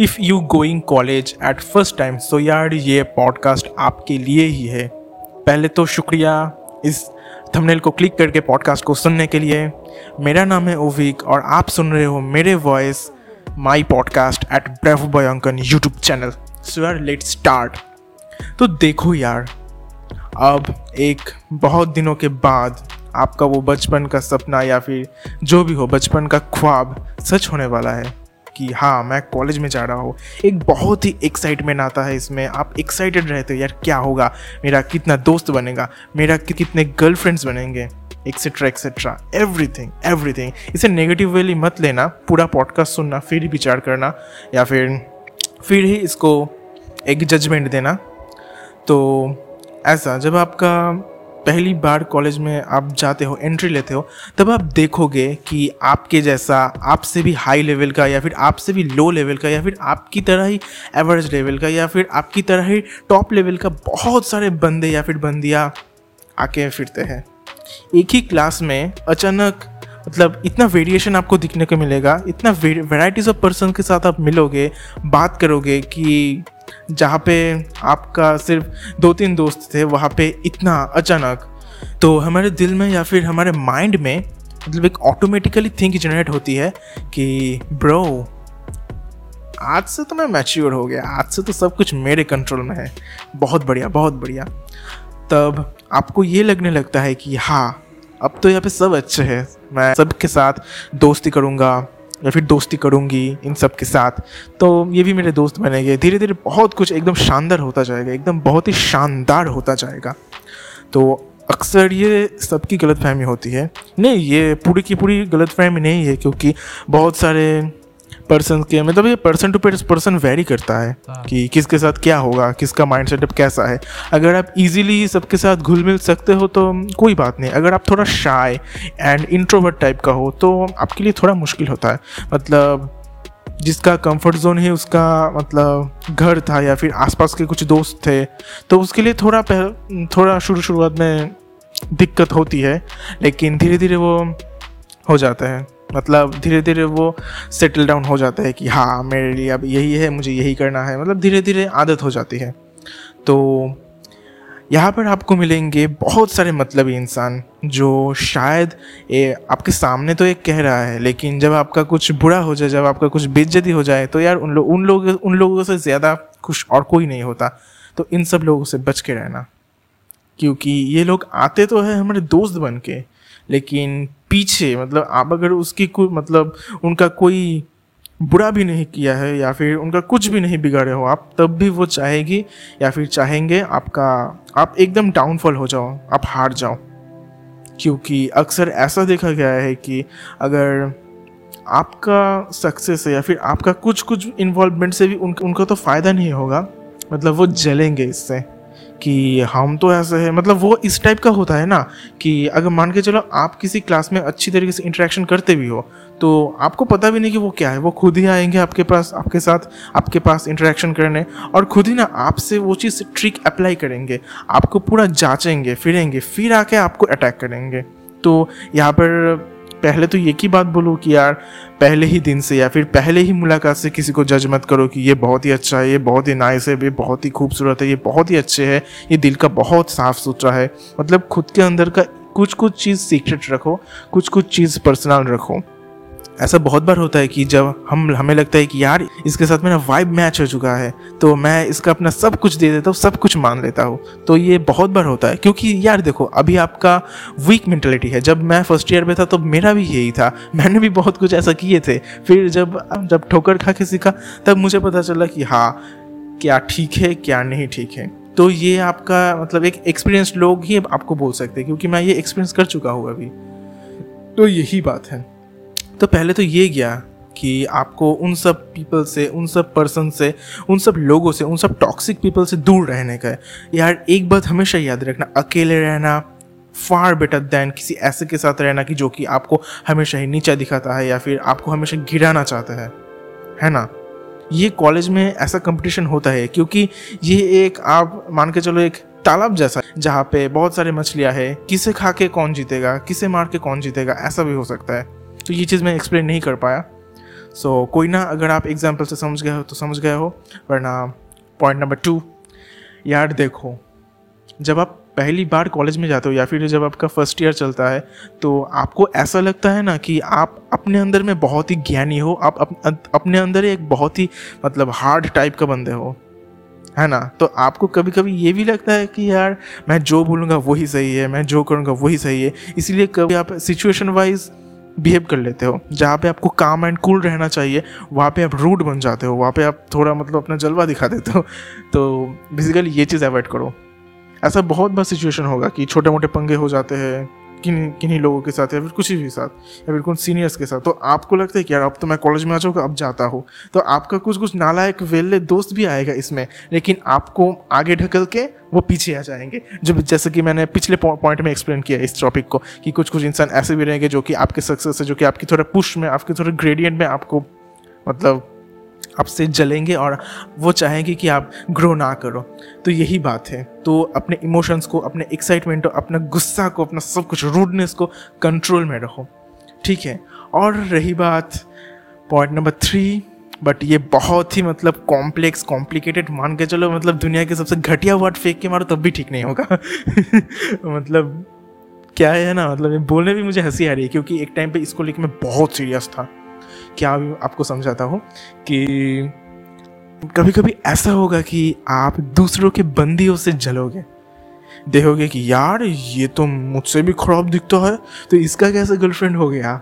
If you going college at first time so यार ये podcast आपके लिए ही है। पहले तो शुक्रिया इस थंबनेल को क्लिक करके पॉडकास्ट को सुनने के लिए। मेरा नाम है ओविक और आप सुन रहे हो मेरे voice my podcast at brave boy Ankan YouTube channel so यार लेट स्टार्ट तो देखो यार, अब एक बहुत दिनों के बाद आपका वो बचपन का सपना या फिर जो भी हो, बचपन का ख्वाब सच होने वाला है। कि हाँ मैं कॉलेज में जा रहा हूँ। एक बहुत ही एक्साइटमेंट आता है इसमें। आप एक्साइटेड रहते हो, यार क्या होगा? मेरा कितना दोस्त बनेगा? मेरा कितने गर्लफ्रेंड्स बनेंगे? एक्सेट्रा एक्सेट्रा एवरीथिंग एवरीथिंग इसे नेगेटिव वेली मत लेना। पूरा पॉडकास्ट सुनना, फिर ही विचार करना। या फिर फिर ही इसको एक जजमेंट देना। तो ऐसा, जब आपका पहली बार कॉलेज में आप जाते हो एंट्री लेते हो, तब आप देखोगे कि आपके जैसा, आपसे भी हाई लेवल का या फिर आपसे भी लो लेवल का या फिर आपकी तरह ही एवरेज लेवल का या फिर आपकी तरह ही टॉप लेवल का बहुत सारे बंदे या फिर बंदियाँ आके फिरते हैं। एक ही क्लास में अचानक मतलब इतना वेरिएशन आपको दिखने को मिलेगा, इतना वेराइटीज़ ऑफ़ पर्सन के साथ आप मिलोगे, बात करोगे कि जहाँ पे आपका सिर्फ़ दो तीन दोस्त थे, वहाँ पे इतना अचानक। तो हमारे दिल में या फिर हमारे माइंड में मतलब एक ऑटोमेटिकली थिंक जनरेट होती है कि, ब्रो, आज से तो मैं मैच्योर हो गया, आज से तो सब कुछ मेरे कंट्रोल में है। बहुत बढ़िया बहुत बढ़िया। तब आपको ये लगने लगता है कि हाँ अब तो यहाँ पे सब अच्छे हैं। मैं सबके साथ दोस्ती करूँगा, या फिर दोस्ती करूँगी इन सब के साथ। तो ये भी मेरे दोस्त बनेंगे। धीरे धीरे बहुत कुछ एकदम शानदार होता जाएगा, एकदम बहुत ही शानदार होता जाएगा। तो अक्सर ये सबकी गलत फहमी होती है। नहीं, ये पूरी की पूरी गलत फहमी नहीं है, क्योंकि बहुत सारे पर्सन के मतलब ये पर्सन टू पर्सन वेरी करता है हाँ। कि किसके साथ क्या होगा किसका माइंड सेटअप कैसा है। अगर आप इजीली सबके साथ घुल मिल सकते हो तो कोई बात नहीं। अगर आप थोड़ा शाय एंड इंट्रोवर्ट टाइप का हो तो आपके लिए थोड़ा मुश्किल होता है। मतलब जिसका कंफर्ट जोन है उसका मतलब घर था या फिर आसपास के कुछ दोस्त थे तो उसके लिए थोड़ा पह, थोड़ा शुरू शुरुआत में दिक्कत होती है लेकिन धीरे धीरे वो हो जाता है। मतलब धीरे धीरे वो सेटल डाउन हो जाता है कि हाँ मेरे लिए अब यही है, मुझे यही करना है। मतलब धीरे धीरे आदत हो जाती है। तो यहाँ पर आपको मिलेंगे बहुत सारे मतलबी इंसान जो शायद ये आपके सामने तो एक कह रहा है, लेकिन जब आपका कुछ बुरा हो जाए, जब आपका कुछ बेज्जती हो जाए तो यार उन लोग उन लोगों उन लोगों से ज़्यादा खुश और कोई नहीं होता। तो इन सब लोगों से बच के रहना। क्योंकि ये लोग आते तो है हमारे दोस्त बन के लेकिन पीछे मतलब आप अगर उसकी कोई मतलब उनका कोई बुरा भी नहीं किया है या फिर उनका कुछ भी नहीं बिगाड़े हो आप तब भी वो चाहेगी या फिर चाहेंगे आपका आप एकदम डाउनफॉल हो जाओ आप हार जाओ। क्योंकि अक्सर ऐसा देखा गया है कि अगर आपका सक्सेस है या फिर आपका कुछ कुछ इन्वॉल्वमेंट से भी उन, उनका तो फ़ायदा नहीं होगा मतलब वो जलेंगे इससे। कि हम तो ऐसे है। मतलब वो इस टाइप का होता है ना कि अगर मान के चलो आप किसी क्लास में अच्छी तरीके से इंटरेक्शन करते भी हो तो आपको पता भी नहीं कि वो क्या है। वो खुद ही आएँगे आपके पास, आपके साथ, आपके पास इंटरेक्शन करने और खुद ही ना आपसे वो चीज़ ट्रिक अप्लाई करेंगे। आपको पूरा जांचेंगे, फिरेंगे, फिर आके आपको अटैक करेंगे। तो यहाँ पर पहले तो ये की बात बोलो कि यार, पहले ही दिन से या फिर पहले ही मुलाकात से किसी को जज मत करो कि ये बहुत ही अच्छा है, ये बहुत ही नाइस है, ये बहुत ही खूबसूरत है, ये बहुत ही अच्छे है, ये दिल का बहुत साफ़ सुथरा है। मतलब खुद के अंदर का कुछ कुछ चीज़ सीक्रेट रखो कुछ कुछ चीज़ पर्सनल रखो। ऐसा बहुत बार होता है कि जब हम, हमें लगता है कि यार, इसके साथ मेरा वाइब मैच हो चुका है तो मैं इसका अपना सब कुछ दे देता हूँ, सब कुछ मान लेता हूँ। तो ये बहुत बार होता है, क्योंकि यार देखो, अभी आपका वीक मेंटेलिटी है। जब मैं फ़र्स्ट ईयर में था तो मेरा भी यही था। मैंने भी बहुत कुछ ऐसा किए थे। फिर जब जब ठोकर खा के सीखा, तब मुझे पता चला कि हाँ क्या ठीक है, क्या नहीं ठीक है। तो ये आपका मतलब एक एक्सपीरियंस लोग ही आपको बोल सकते हैं, क्योंकि मैं ये एक्सपीरियंस कर चुका हूँ अभी। तो यही बात है। तो पहले तो ये गया कि आपको उन सब पीपल से, उन सब पर्सन से, उन सब लोगों से, उन सब टॉक्सिक पीपल से दूर रहने का है। यार, एक बात हमेशा याद रखना, अकेले रहना फार बेटर दैन किसी ऐसे के साथ रहना कि जो कि आपको हमेशा ही नीचा दिखाता है या फिर आपको हमेशा गिराना चाहता है। है ना? ये कॉलेज में ऐसा कंपटीशन होता है क्योंकि ये एक आप मान के चलो एक तालाब जैसा जहाँ पे बहुत सारे मछलियाँ है, किसे खा के कौन जीतेगा, किसे मार के कौन जीतेगा, ऐसा भी हो सकता है। तो ये चीज़ मैं एक्सप्लेन नहीं कर पाया। सो so, कोई ना अगर आप एग्ज़ाम्पल से समझ गए हो तो समझ गए हो वरना पॉइंट नंबर टू यार देखो जब आप पहली बार कॉलेज में जाते हो या फिर जब आपका फ़र्स्ट ईयर चलता है तो आपको ऐसा लगता है ना कि आप अपने अंदर में बहुत ही ज्ञानी हो आप अप, अपने अंदर एक बहुत ही मतलब हार्ड टाइप का बंदे हो है ना? तो आपको कभी कभी ये भी लगता है कि यार मैं जो बोलूँगा वही सही है मैं जो करूँगा वही सही है इसीलिए कभी आप सिचुएशन वाइज बिहेव कर लेते हो। जहाँ पे आपको काम एंड कूल रहना चाहिए, वहाँ पे आप रूड बन जाते हो, वहाँ पे आप थोड़ा मतलब अपना जलवा दिखा देते हो। तो बेसिकली ये चीज़ अवॉइड करो। ऐसा बहुत बार सिचुएशन होगा कि छोटे मोटे पंगे हो जाते हैं किन, किन्हीं लोगों के साथ या फिर कुछ भी साथ, या फिर कुछ सीनियर्स के साथ। तो आपको लगता है कि यार, अब तो मैं कॉलेज में आ जाऊँगा, अब जाता हूँ। तो आपका कुछ कुछ नालायक, वेल्ले दोस्त भी आएगा इसमें, लेकिन आपको आगे ढकल के वो पीछे आ जाएँगे। जो जैसे कि मैंने पिछले पॉइंट में एक्सप्लेन किया इस टॉपिक को, कि कुछ कुछ इंसान ऐसे भी रहेंगे जो कि आपके सक्सेस है जो कि आपकी थोड़ा पुश में, आपके थोड़े ग्रेडियंट में आपको मतलब आपसे जलेंगे और वो चाहेंगे कि आप ग्रो ना करो। तो यही बात है। तो अपने इमोशंस को, अपने एक्साइटमेंट को, अपना गुस्सा को, अपना सब कुछ रूडनेस को कंट्रोल में रखो ठीक है? और रही बात पॉइंट नंबर थ्री बट ये बहुत ही मतलब कॉम्प्लेक्स कॉम्प्लिकेटेड मान के चलो मतलब दुनिया के सबसे घटिया वर्ड फेंक के मारो, तब भी ठीक नहीं होगा। मतलब क्या है ना मतलब बोलने भी मुझे हँसी आ रही है, क्योंकि एक टाइम पे इसको लेकर मैं बहुत सीरियस था। क्या आपको समझाता हूँ कि कभी कभी ऐसा होगा कि आप दूसरों के बंदियों से जलोगे। देखोगे कि यार, ये तो मुझसे भी खराब दिखता है तो इसका कैसे गर्लफ्रेंड हो गया?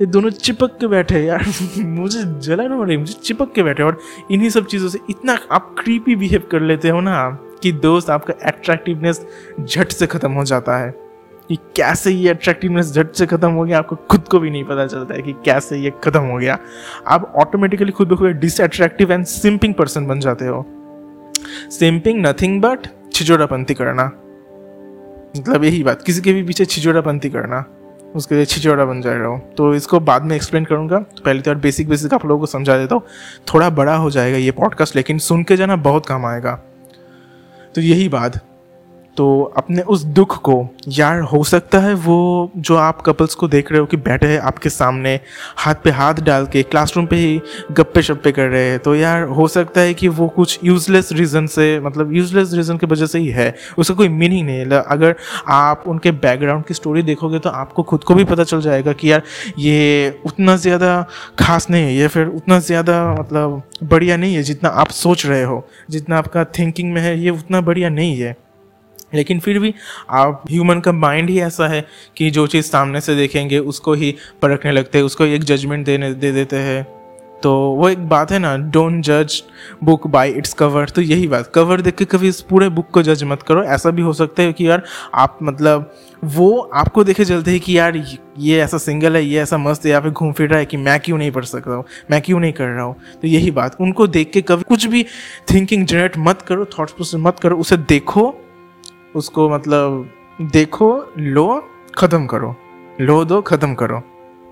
ये दोनों चिपक के बैठे यार। मुझे जला ना रही मुझे चिपक के बैठे और इन्हीं सब चीज़ों से इतना आप क्रीपी बिहेव कर लेते हो ना, कि दोस्त आपका एट्रैक्टिवनेस झट से ख़त्म हो जाता है। कि कैसे ये अट्रैक्टिवनेस झट से ख़त्म हो गया, आपको खुद को भी नहीं पता चलता है कि कैसे ये ख़त्म हो गया। आप ऑटोमेटिकली खुद ब खुद डिसअट्रैक्टिव एंड सिंपिंग पर्सन बन जाते हो। सिंपिंग नथिंग बट छिचोड़ापंथी करना। मतलब यही बात, किसी के भी पीछे छिचोड़ापंथी करना, उसके लिए छिचोड़ा बन जाए रहो तो इसको बाद में एक्सप्लेन करूँगा। तो पहले तो यार बेसिक बेसिक आप लोगों को समझा देता हूँ। थोड़ा बड़ा हो जाएगा ये पॉडकास्ट लेकिन सुन के जाना बहुत काम आएगा। तो यही बात। तो अपने उस दुख को, यार हो सकता है वो जो आप कपल्स को देख रहे हो कि बैठे हैं आपके सामने, हाथ पे हाथ डाल के क्लासरूम पे ही गप्पे शप्पे कर रहे हैं तो यार हो सकता है कि वो कुछ यूजलेस रीज़न से मतलब यूजलेस रीज़न की वजह से ही है, उसका कोई मीनिंग नहीं है। अगर आप उनके बैकग्राउंड की स्टोरी देखोगे तो आपको खुद को भी पता चल जाएगा कि यार ये उतना ज़्यादा खास नहीं है, ये फिर उतना ज़्यादा मतलब बढ़िया नहीं है जितना आप सोच रहे हो, जितना आपका थिंकिंग में है, ये उतना बढ़िया नहीं है। लेकिन फिर भी आप ह्यूमन का माइंड ही ऐसा है कि जो चीज़ सामने से देखेंगे, उसको ही परखने लगते हैं, उसको एक जजमेंट देने, दे देते हैं। तो वो एक बात है ना डोंट जज बुक बाय इट्स कवर तो यही बात कवर देख के कभी इस पूरे बुक को जज मत करो। ऐसा भी हो सकता है कि यार, आप मतलब वो आपको देखे चलते हैं कि यार, ये ऐसा सिंगल है, ये ऐसा मस्त है या फिर घूम फिर रहा है कि मैं क्यों नहीं पढ़ सकता हूँ, मैं क्यों नहीं कर रहा हूँ। तो यही बात, उनको देख के कभी कुछ भी थिंकिंग जनरेट मत करो थॉट्स प्रोसेस मत करो, उसे देखो। उसको मतलब देखो लो ख़त्म करो। लो दो ख़त्म करो।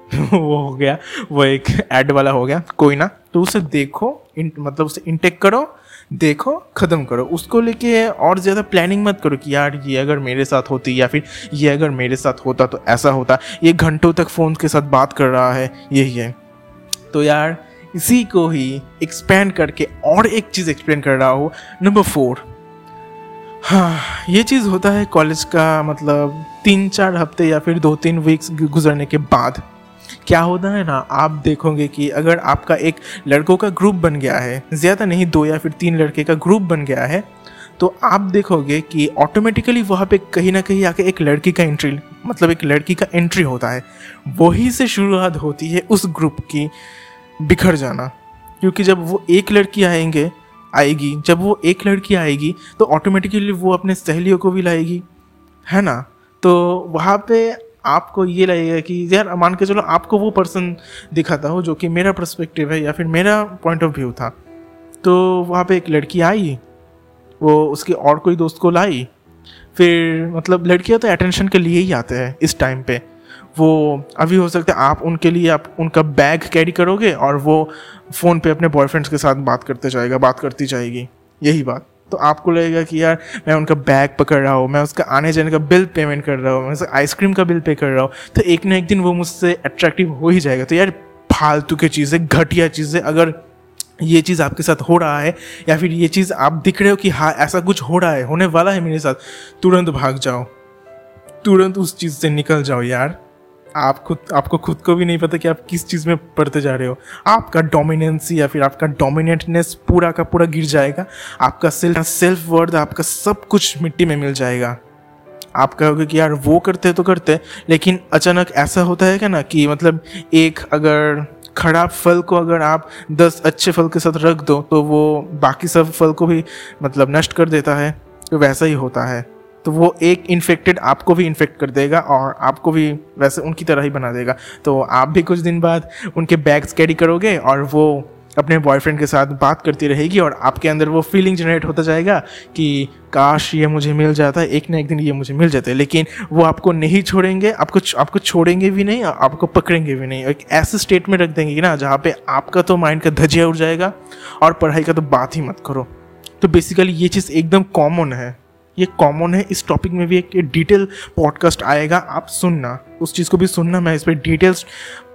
वो हो गया वो एक ऐड वाला हो गया। कोई ना तो उसे देखो इन, मतलब उसे इंटेक करो देखो ख़त्म करो। उसको लेके और ज़्यादा प्लानिंग मत करो कि यार ये अगर मेरे साथ होती या फिर ये अगर मेरे साथ होता तो ऐसा होता। ये घंटों तक फ़ोन के साथ बात कर रहा है यही है। तो यार इसी को ही एक्सपेंड करके और एक चीज़ एक्सप्लेन कर रहा हूँ। नंबर फोर हाँ ये चीज़ होता है कॉलेज का मतलब तीन चार हफ़्ते या फिर दो तीन वीक्स गुजरने के बाद। क्या होता है ना, आप देखोगे कि अगर आपका एक लड़कों का ग्रुप बन गया है, ज़्यादा नहीं दो या फिर तीन लड़के का ग्रुप बन गया है तो आप देखोगे कि ऑटोमेटिकली वहाँ पे कहीं ना कहीं आके एक लड़की का एंट्री मतलब एक लड़की का एंट्री होता है। वही से शुरुआत होती है उस ग्रुप की बिखर जाना। क्योंकि जब वो एक लड़की आएँगे आएगी, जब वो एक लड़की आएगी तो ऑटोमेटिकली वो अपने सहेलियों को भी लाएगी, है ना? तो वहाँ पे आपको ये लगेगा कि यार, मान के चलो आपको वो पर्सन दिखाता हो जो कि मेरा पर्सपेक्टिव है या फिर मेरा पॉइंट ऑफ़ व्यू था। तो वहाँ पे एक लड़की आई, वो उसके और कोई दोस्त को लाई, फिर मतलब लड़कियाँ तो अटेंशन के लिए ही आते हैं इस टाइम पे। वो, अभी हो सकता है आप उनके लिए आप, उनका बैग कैरी करोगे और वो फ़ोन पे अपने बॉयफ्रेंड्स के साथ बात करते जाएगा, बात करती जाएगी। यही बात। तो आपको लगेगा कि यार, मैं उनका बैग पकड़ रहा हूँ, मैं उसका आने जाने का बिल पेमेंट कर रहा हूँ, मैं आइसक्रीम का बिल पे कर रहा हूँ तो एक ना एक दिन वो मुझसे अट्रैक्टिव हो ही जाएगा। तो यार, फालतू की चीज़ें, घटिया चीज़ें, अगर ये चीज़ आपके साथ हो रहा है, या फिर ये चीज़ आप दिख रहे हो कि हाँ ऐसा कुछ हो रहा है, होने वाला है मेरे साथ, तुरंत भाग जाओ। तुरंत उस चीज़ से निकल जाओ यार। आप खुद, आपको खुद को भी नहीं पता कि आप किस चीज़ में पढ़ते जा रहे हो। आपका डोमिनेंसी या फिर आपका डोमिनेंटनेस पूरा का पूरा गिर जाएगा। आपका सेल्फ सेल्फ वर्थ आपका सब कुछ मिट्टी में मिल जाएगा। आप कहोगे कि यार वो करते तो करते, लेकिन अचानक ऐसा होता है क्या ना कि मतलब एक अगर खराब फल को अगर आप दस अच्छे फल के साथ रख दो तो वो बाकी सब फल को भी मतलब नष्ट कर देता है। तो वैसा ही होता है। तो वो एक इन्फेक्टेड आपको भी इन्फेक्ट कर देगा और आपको भी वैसे उनकी तरह ही बना देगा। तो आप भी कुछ दिन बाद उनके बैग्स कैरी करोगे और वो अपने बॉयफ्रेंड के साथ बात करती रहेगी और आपके अंदर वो फीलिंग जनरेट होता जाएगा कि, काश ये मुझे मिल जाता है एक ना एक दिन ये मुझे मिल जाता। लेकिन वो आपको नहीं छोड़ेंगे आपको आपको छोड़ेंगे भी नहीं आपको पकड़ेंगे भी नहीं। एक ऐसे स्टेट में रख देंगे ना, जहाँ पे आपका तो माइंड का धजिया उड़ जाएगा और पढ़ाई का तो बात ही मत करो। तो बेसिकली ये चीज़ एकदम कॉमन है। ये कॉमन है। इस टॉपिक में भी एक डिटेल पॉडकास्ट आएगा। आप सुनना। उस चीज़ को भी सुनना। मैं इस पर डिटेल्स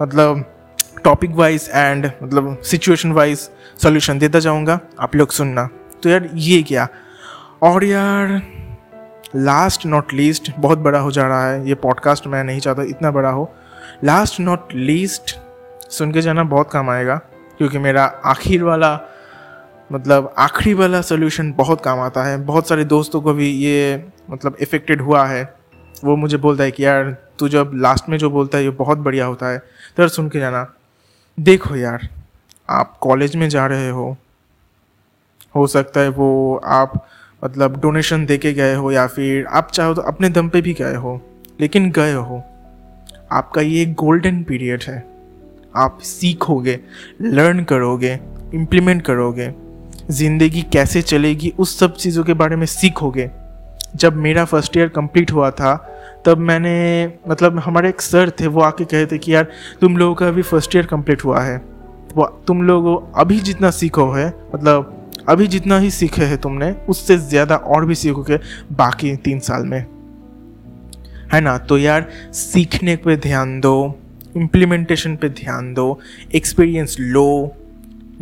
मतलब टॉपिक वाइज एंड मतलब सिचुएशन वाइज सोल्यूशन देता जाऊँगा। आप लोग सुनना। तो यार, ये क्या? और यार लास्ट नॉट लीस्ट बहुत बड़ा हो जा रहा है। ये पॉडकास्ट मैं नहीं चाहता इतना बड़ा हो। लास्ट नॉट लीस्ट सुन के जाना बहुत काम आएगा। क्योंकि मेरा आखिर वाला मतलब आखिरी वाला सोल्यूशन बहुत काम आता है। बहुत सारे दोस्तों को भी ये मतलब इफ़ेक्टेड हुआ है। वो मुझे बोलता है कि यार, तू जब लास्ट में जो बोलता है, ये बहुत बढ़िया होता है। तो सुन के जाना। देखो यार, आप कॉलेज में जा रहे हो। हो सकता है वो आप मतलब डोनेशन दे के गए हो या फिर आप चाहो तो अपने दम पे भी गए हो, लेकिन गए हो। आपका ये गोल्डन पीरियड है। आप सीखोगे लर्न करोगे इम्प्लीमेंट करोगे। ज़िंदगी कैसे चलेगी, उस सब चीज़ों के बारे में सीखोगे। जब मेरा फ़र्स्ट ईयर कंप्लीट हुआ था, तब मैंने मतलब हमारे एक सर थे, वो आके कहे थे कि यार, तुम लोगों का अभी फ़र्स्ट ईयर कंप्लीट हुआ है। वो, तुम लोग अभी जितना सीखो है मतलब अभी जितना ही सीखे है तुमने, उससे ज़्यादा और भी सीखोगे बाकी तीन साल में। है ना? तो यार, सीखने पे ध्यान दो इम्प्लीमेंटेशन पे ध्यान दो एक्सपीरियंस लो,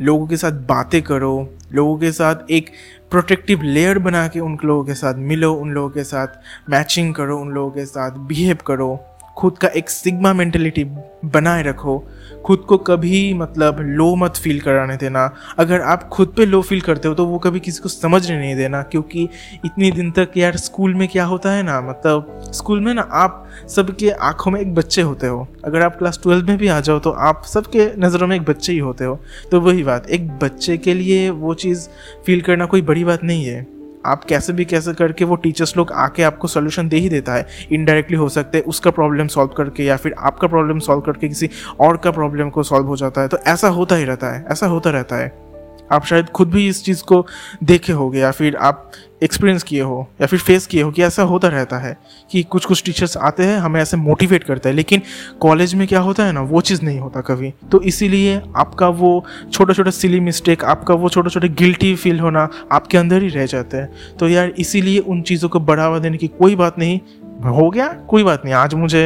लोगों के साथ बातें करो लोगों के साथ एक प्रोटेक्टिव लेयर बना के उन लोगों के साथ मिलो, उन लोगों के साथ मैचिंग करो, उन लोगों के साथ बिहेव करो। खुद का एक सिग्मा मेंटेलिटी बनाए रखो। खुद को कभी मतलब लो मत फील कराने देना। अगर आप खुद पे लो फील करते हो तो वो कभी किसी को समझने नहीं देना, क्योंकि इतनी दिन तक यार स्कूल में क्या होता है ना मतलब स्कूल में ना आप सबके आँखों में एक बच्चे होते हो। अगर आप क्लास ट्वेल्व में भी आ जाओ तो आप सबके नज़रों में एक बच्चे ही होते हो। तो वही बात, एक बच्चे के लिए वो चीज़ फील करना कोई बड़ी बात नहीं है। आप कैसे भी कैसे करके वो टीचर्स लोग आके आपको सोल्यूशन दे ही देता है। इनडायरेक्टली हो सकता है, उसका प्रॉब्लम सॉल्व करके या फिर आपका प्रॉब्लम सॉल्व करके किसी और का प्रॉब्लम को सॉल्व हो जाता है। तो ऐसा होता ही रहता है, ऐसा होता रहता है। आप शायद खुद भी इस चीज़ को देखे होगे या फिर आप एक्सपीरियंस किए हो या फिर फेस किए हो कि ऐसा होता रहता है कि कुछ कुछ टीचर्स आते हैं, हमें ऐसे मोटिवेट करते हैं, लेकिन कॉलेज में क्या होता है ना, वो चीज़ नहीं होता कभी। तो इसीलिए आपका वो छोटा छोटा सिली मिस्टेक आपका वो छोटे छोटे गिल्टी फील होना आपके अंदर ही रह जाते हैं। तो यार, इसीलिए उन चीज़ों को बढ़ावा देने की कोई बात नहीं हो गया, कोई बात नहीं। आज मुझे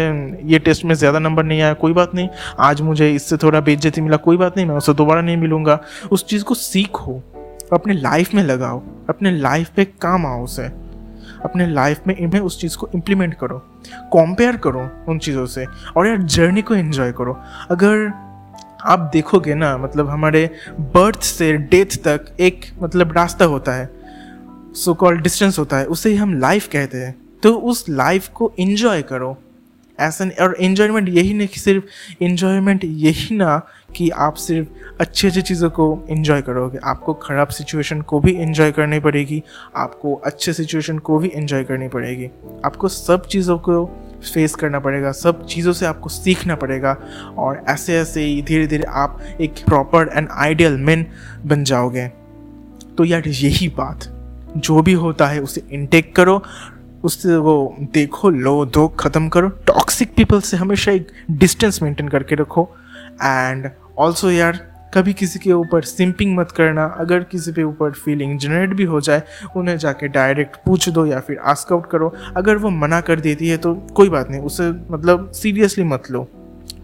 ये टेस्ट में ज़्यादा नंबर नहीं आया, कोई बात नहीं। आज मुझे इससे थोड़ा बेइज्जती मिला, कोई बात नहीं, मैं उससे दोबारा नहीं मिलूँगा। उस चीज़ को सीखो, अपने लाइफ में लगाओ, अपने लाइफ पे काम आओ उसे। अपने लाइफ में इन्हें उस चीज़ को इम्प्लीमेंट करो कंपेयर करो उन चीज़ों से, और यार जर्नी को एंजॉय करो। अगर आप देखोगे ना मतलब हमारे बर्थ से डेथ तक एक मतलब रास्ता होता है सो कॉल डिस्टेंस होता है, उसे ही हम लाइफ कहते हैं। तो उस लाइफ को इन्जॉय करो। ऐसा और इन्जॉयमेंट यही नहीं कि सिर्फ़ इन्जॉयमेंट यही ना कि आप सिर्फ़ अच्छी अच्छी चीज़ों को इन्जॉय करोगे। आपको ख़राब सिचुएशन को भी इन्जॉय करनी पड़ेगी, आपको अच्छे सिचुएशन को भी इन्जॉय करनी पड़ेगी। आपको सब चीज़ों को फेस करना पड़ेगा, सब चीज़ों से आपको सीखना पड़ेगा और ऐसे ऐसे ही धीरे धीरे आप एक प्रॉपर एंड आइडियल मैन बन जाओगे। तो यार यही बात, जो भी होता है उसे इनटेक करो उससे वो देखो, लो, दो, ख़त्म करो। टॉक्सिक पीपल से हमेशा एक डिस्टेंस मेंटेन करके रखो। एंड ऑल्सो यार, कभी किसी के ऊपर सिंपिंग मत करना। अगर किसी के ऊपर फीलिंग जनरेट भी हो जाए, उन्हें जाके डायरेक्ट पूछ दो या फिर आस्क आउट करो। अगर वो मना कर देती है तो कोई बात नहीं, उसे मतलब सीरियसली मत लो।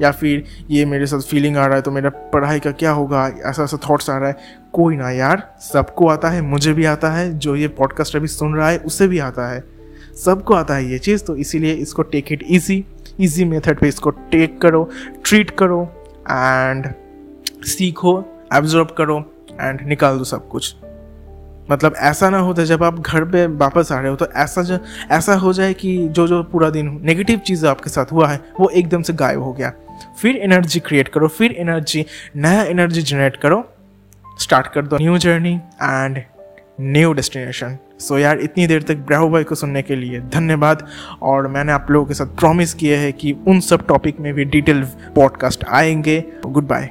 या फिर, ये मेरे साथ फीलिंग आ रहा है तो मेरा पढ़ाई का क्या होगा? ऐसा ऐसा थॉट्स आ रहा है। कोई ना यार, सबको आता है, मुझे भी आता है, जो ये पॉडकास्ट अभी सुन रहा है, उसे भी आता है। सबको आता है ये चीज़ तो इसीलिए इसको take it easy easy method पे इसको टेक करो ट्रीट करो एंड सीखो एब्जॉर्ब करो एंड निकाल दो सब कुछ। मतलब ऐसा ना होता जब आप घर पे वापस आ रहे हो तो ऐसा जो, ऐसा हो जाए कि जो जो पूरा दिन नेगेटिव चीज़ आपके साथ हुआ है, वो एकदम से गायब हो गया। फिर एनर्जी क्रिएट करो, फिर एनर्जी नया एनर्जी जनरेट करो स्टार्ट कर दो new journey and new destination. So यार, इतनी देर तक ब्राहू भाई को सुनने के लिए धन्यवाद। और मैंने आप लोगों के साथ प्रॉमिस किया है कि उन सब टॉपिक में भी डिटेल पॉडकास्ट आएँगे। Good bye